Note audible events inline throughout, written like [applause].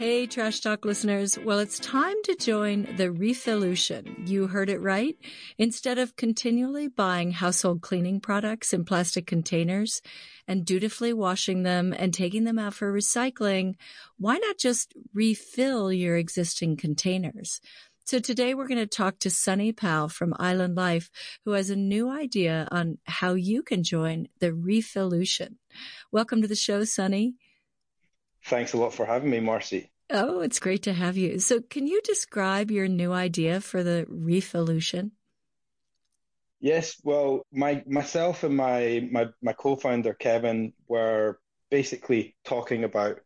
Hey, Trash Talk listeners. Well, it's time to join the Refillution. You heard it right. Instead of continually buying household cleaning products in plastic containers and dutifully washing them and taking them out for recycling, why not just refill your existing containers? So today we're going to talk to Sunny Powell from Island Life, who has a new idea on how you can join the Refillution. Welcome to the show, Sunny. Thanks a lot for having me, Marcy. Oh, it's great to have you. So, can you describe your new idea for the Refillution? Yes, well, my myself and my, my my co-founder Kevin were basically talking about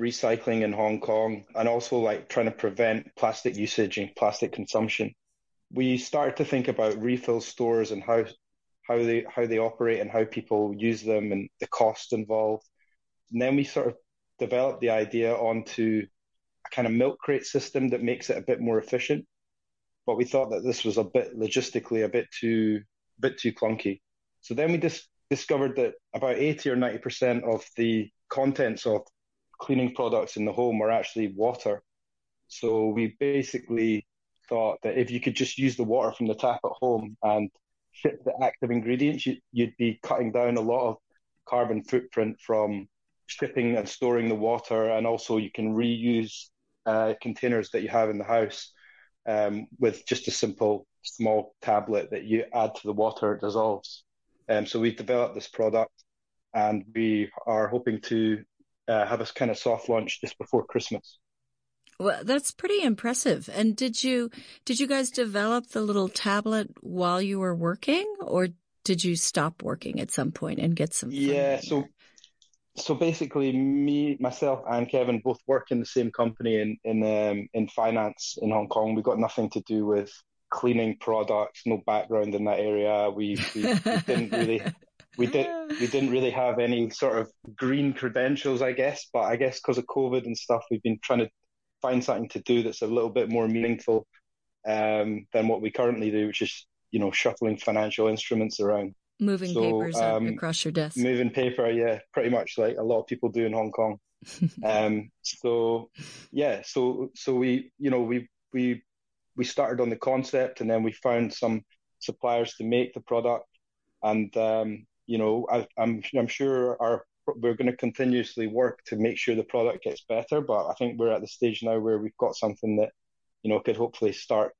recycling in Hong Kong and also like trying to prevent plastic usage and plastic consumption. We started to think about refill stores and how how they how they operate and how people use them and the cost involved. And then we sort of developed the idea onto a kind of milk crate system that makes it a bit more efficient. But we thought that this was a bit logistically a bit too a bit too clunky. So then we just discovered that about 80 or 90% of the contents of cleaning products in the home are actually water. So we basically thought that if you could just use the water from the tap at home and ship the active ingredients, you, would be cutting down a lot of carbon footprint from shipping and storing the water, and also you can reuse uh, containers that you have in the house um, with just a simple small tablet that you add to the water, it dissolves. Um, so we've developed this product, and we are hoping to uh, have a kind of soft launch just before Christmas. Well, that's pretty impressive. And did you did you guys develop the little tablet while you were working, or did you stop working at some point and get some? Yeah, so so basically, me, myself, and Kevin both work in the same company in in um, in finance in Hong Kong. We got nothing to do with cleaning products, no background in that area. We, we, we didn't really we did we didn't really have any sort of green credentials, I guess. But I guess because of COVID and stuff, we've been trying to find something to do that's a little bit more meaningful um, than what we currently do, which is you know shuffling financial instruments around. Moving so, papers um, across your desk. Moving paper, yeah, pretty much like a lot of people do in Hong Kong. [laughs] um, so yeah, so so we you know we we we started on the concept and then we found some suppliers to make the product, and um, you know I, I'm I'm sure our we're going to continuously work to make sure the product gets better. But I think we're at the stage now where we've got something that you know could hopefully start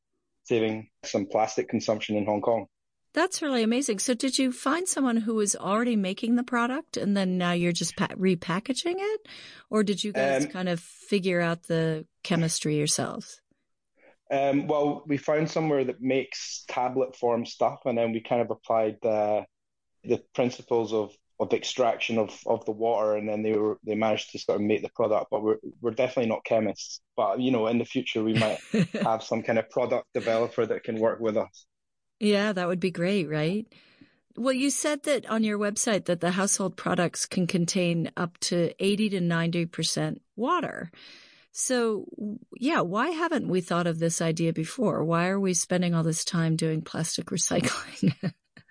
saving some plastic consumption in Hong Kong. That's really amazing. So did you find someone who was already making the product and then now you're just pa- repackaging it? Or did you guys um, kind of figure out the chemistry yourselves? Um, well, we found somewhere that makes tablet form stuff and then we kind of applied the, the principles of, of extraction of, of the water and then they were, they managed to sort of make the product, but we're, we're definitely not chemists. But, you know, in the future, we might [laughs] have some kind of product developer that can work with us. Yeah, that would be great, right? Well, you said that on your website that the household products can contain up to 80 to 90% water. So, yeah, why haven't we thought of this idea before? Why are we spending all this time doing plastic [laughs] recycling?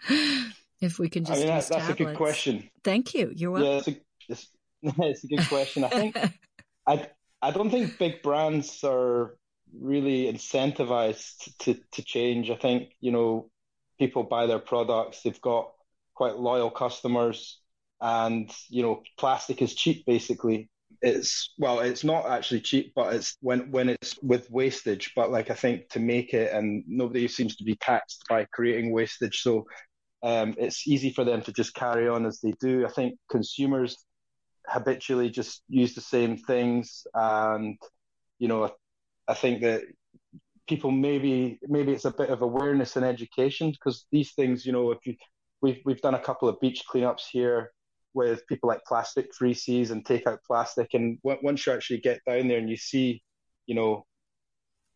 [laughs] if we can just I mean, that's, that's a good question. Thank you. You're welcome. Yeah, it's a, it's, it's [laughs] a good question. I think I I don't think big brands are really incentivized to, to change. I think, you know, people buy their products, they've got quite loyal customers, and, you know, plastic is cheap basically. It's well, it's not actually cheap, but it's when when it's with wastage. But like I think to make it, and nobody seems to be taxed by creating wastage, so um, it's easy for them to just carry on as they do. I think consumers habitually just use the same things, and you know, I think that people maybe maybe it's a bit of awareness and education because these things, you know, if you we've we've done a couple of beach cleanups here with people like plastic free seas and take out plastic, and once you actually get down there and you see, you know,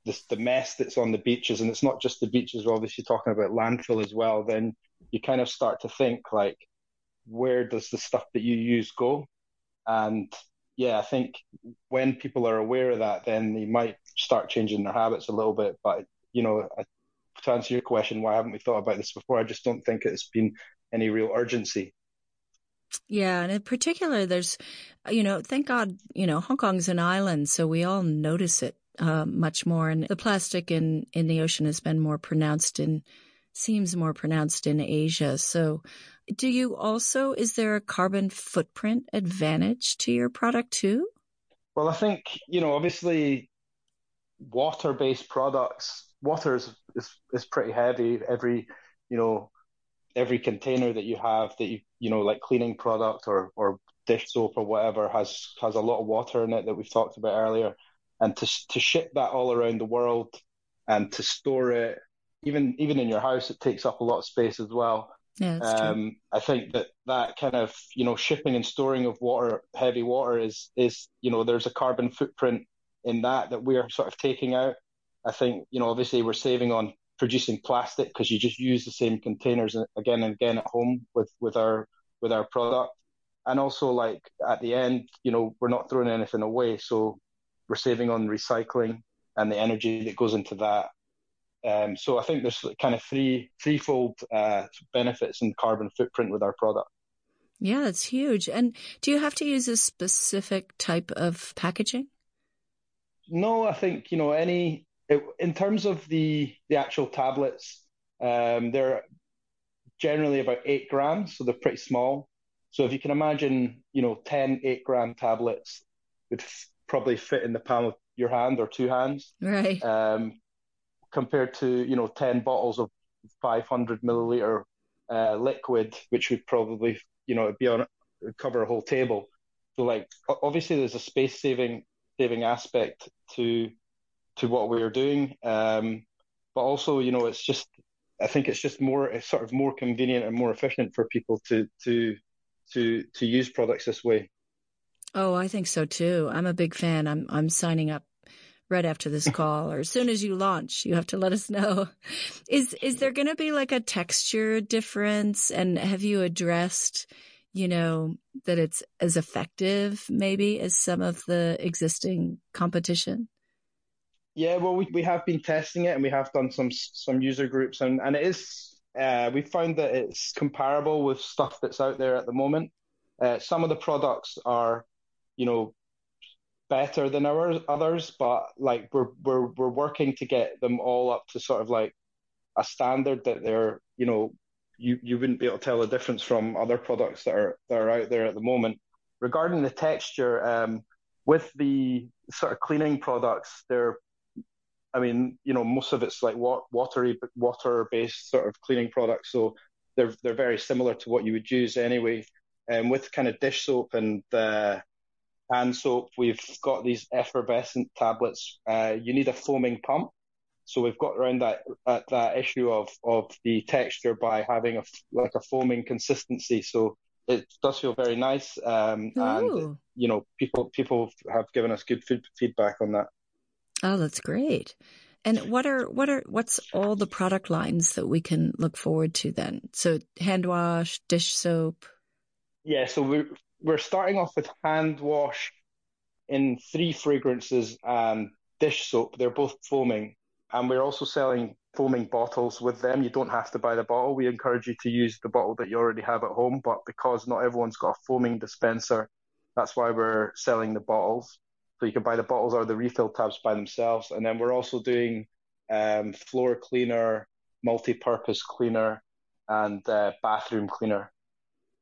this, the mess that's on the beaches, and it's not just the beaches. We're obviously talking about landfill as well. Then you kind of start to think like, where does the stuff that you use go? And yeah, I think when people are aware of that, then they might start changing their habits a little bit. But you know, to answer your question, why haven't we thought about this before? I just don't think it's been any real urgency. Yeah, and in particular, there's you know, thank God, you know, Hong Kong's an island, so we all notice it uh, much more. And the plastic in, in the ocean has been more pronounced in, seems more pronounced in Asia. So do you also, is there a carbon footprint advantage to your product too? Well, I think, you know, obviously water based products, water is, is, is pretty heavy. Every, you know, every container that you have that you, you know, like cleaning product or, or dish soap or whatever has, has a lot of water in it that we've talked about earlier. And to, to ship that all around the world and to store it, even, even in your house, it takes up a lot of space as well. Yeah, um, I think that that kind of you know shipping and storing of water, heavy water, is is you know there's a carbon footprint in that that we're sort of taking out. I think you know obviously we're saving on producing plastic because you just use the same containers again and again at home with with our with our product, and also like at the end you know we're not throwing anything away, so we're saving on recycling and the energy that goes into that. Um, so I think there's kind of three threefold uh, benefits in carbon footprint with our product. Yeah, that's huge. And do you have to use a specific type of packaging? No, I think you know any in terms of the the actual tablets, um, they're generally about eight grams, so they're pretty small. So if you can imagine, you know, 10 eight gram tablets would f- probably fit in the palm of your hand or two hands. Right. Um, compared to you know 10 bottles of 500 milliliter uh, liquid, which would probably you know be on cover a whole table. So like obviously there's a space saving saving aspect to to what we are doing, um, but also you know it's just I think it's just more it's sort of more convenient and more efficient for people to to to to use products this way. Oh, I think so too. I'm a big fan. I'm I'm signing up right after this call or as soon as you launch, you have to let us know. Is is there going to be like a texture difference and have you addressed, you know, that it's as effective maybe as some of the existing competition? Yeah, well, we, we have been testing it and we have done some some user groups and, and it is uh, we found that it's comparable with stuff that's out there at the moment. Uh, some of the products are, you know, better than our others, but like we're we're we're working to get them all up to sort of like a standard that they're you know you you wouldn't be able to tell the difference from other products that are that are out there at the moment. Regarding the texture, um, with the sort of cleaning products, they're I mean, you know, most of it's like watery, water based sort of cleaning products. So they're, they're very similar to what you would use anyway. And um, with kind of dish soap and, uh, hand soap, we've got these effervescent tablets. Uh, you need a foaming pump. So we've got around that uh, that issue of of the texture by having a like a foaming consistency. So it does feel very nice, um, and you know people people have given us good feedback on that. Oh, that's great. And what are what are what's all the product lines that we can look forward to then? So hand wash, dish soap. Yeah, so we're we're starting off with hand wash in three fragrances and dish soap. They're both foaming, and we're also selling foaming bottles with them. You don't have to buy the bottle. We encourage you to use the bottle that you already have at home, but because not everyone's got a foaming dispenser, that's why we're selling the bottles. So you can buy the bottles or the refill tabs by themselves. And then we're also doing um, floor cleaner, multi-purpose cleaner, and uh, bathroom cleaner.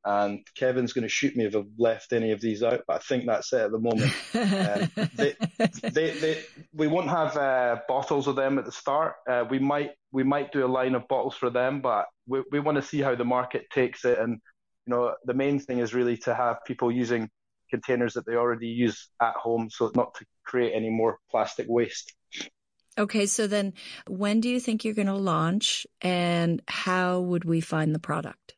And Kevin's going to shoot me if I've left any of these out, but I think that's it at the moment. um, they, [laughs] they, they, we won't have uh, bottles of them at the start. Uh, we might we might do a line of bottles for them, but we, we want to see how the market takes it. And you know, the main thing is really to have people using containers that they already use at home so not to create any more plastic waste. Okay, so then when do you think you're going to launch and how would we find the product?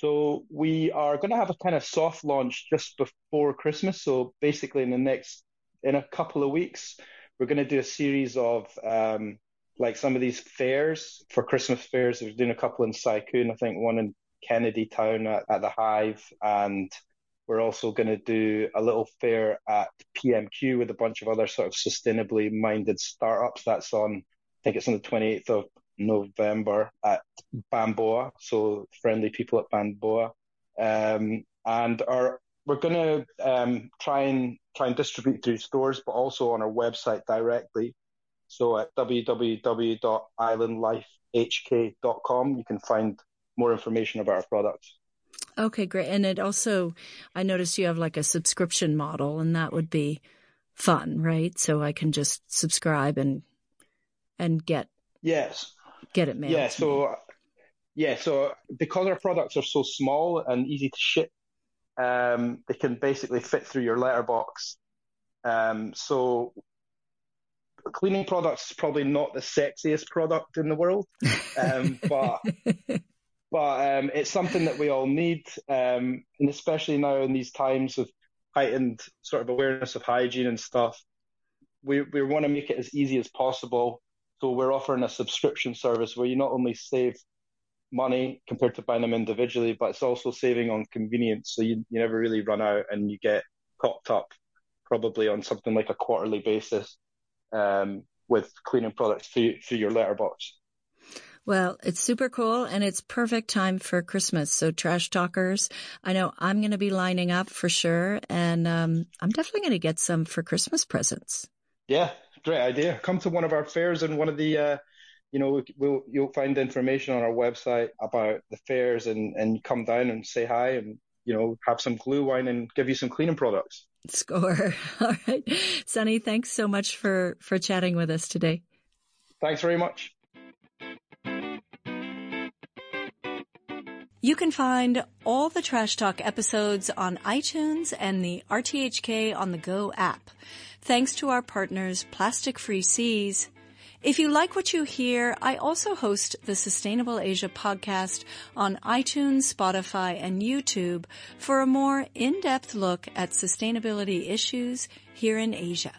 So we are going to have a kind of soft launch just before Christmas. So basically in the next, in a couple of weeks, we're going to do a series of um, like some of these fairs for Christmas fairs. We're doing a couple in Sai Kung, I think one in Kennedy Town at, at the Hive and we're also going to do a little fair at PMQ with a bunch of other sort of sustainably minded startups. That's on, I think it's on the 28th of November at Bamboa. So friendly people at Bamboa. Um, and our we're going to um, try and try and distribute through stores, but also on our website directly. So at www.islandlifehk.com, you can find more information about our products. Okay, great. And it also, I noticed you have like a subscription model, and that would be fun, right? So I can just subscribe and and get yes get it mailed. Yeah. So yeah. So because our products are so small and easy to ship, um, they can basically fit through your letterbox. Um, so cleaning products is probably not the sexiest product in the world, um, [laughs] but but um, it's something that we all need, um, and especially now in these times of heightened sort of awareness of hygiene and stuff, we we want to make it as easy as possible. So we're offering a subscription service where you not only save money compared to buying them individually, but it's also saving on convenience. So you, you never really run out and you get topped up probably on something like a quarterly basis um, with cleaning products through, through your letterbox. Well, it's super cool and it's perfect time for Christmas. So trash talkers, I know I'm going to be lining up for sure. And um, I'm definitely going to get some for Christmas presents. Yeah, great idea. Come to one of our fairs and one of the, uh, you know, we'll, you'll find information on our website about the fairs and, and come down and say hi and, you know, have some Glühwein and give you some cleaning products. Score. [laughs] All right. Sunny, thanks so much for, for chatting with us today. Thanks very much. You can find all the Trash Talk episodes on iTunes and the RTHK on the Go app. Thanks to our partners, Plastic Free Seas. If you like what you hear, I also host the Sustainable Asia podcast on iTunes, Spotify, and YouTube for a more in-depth look at sustainability issues here in Asia.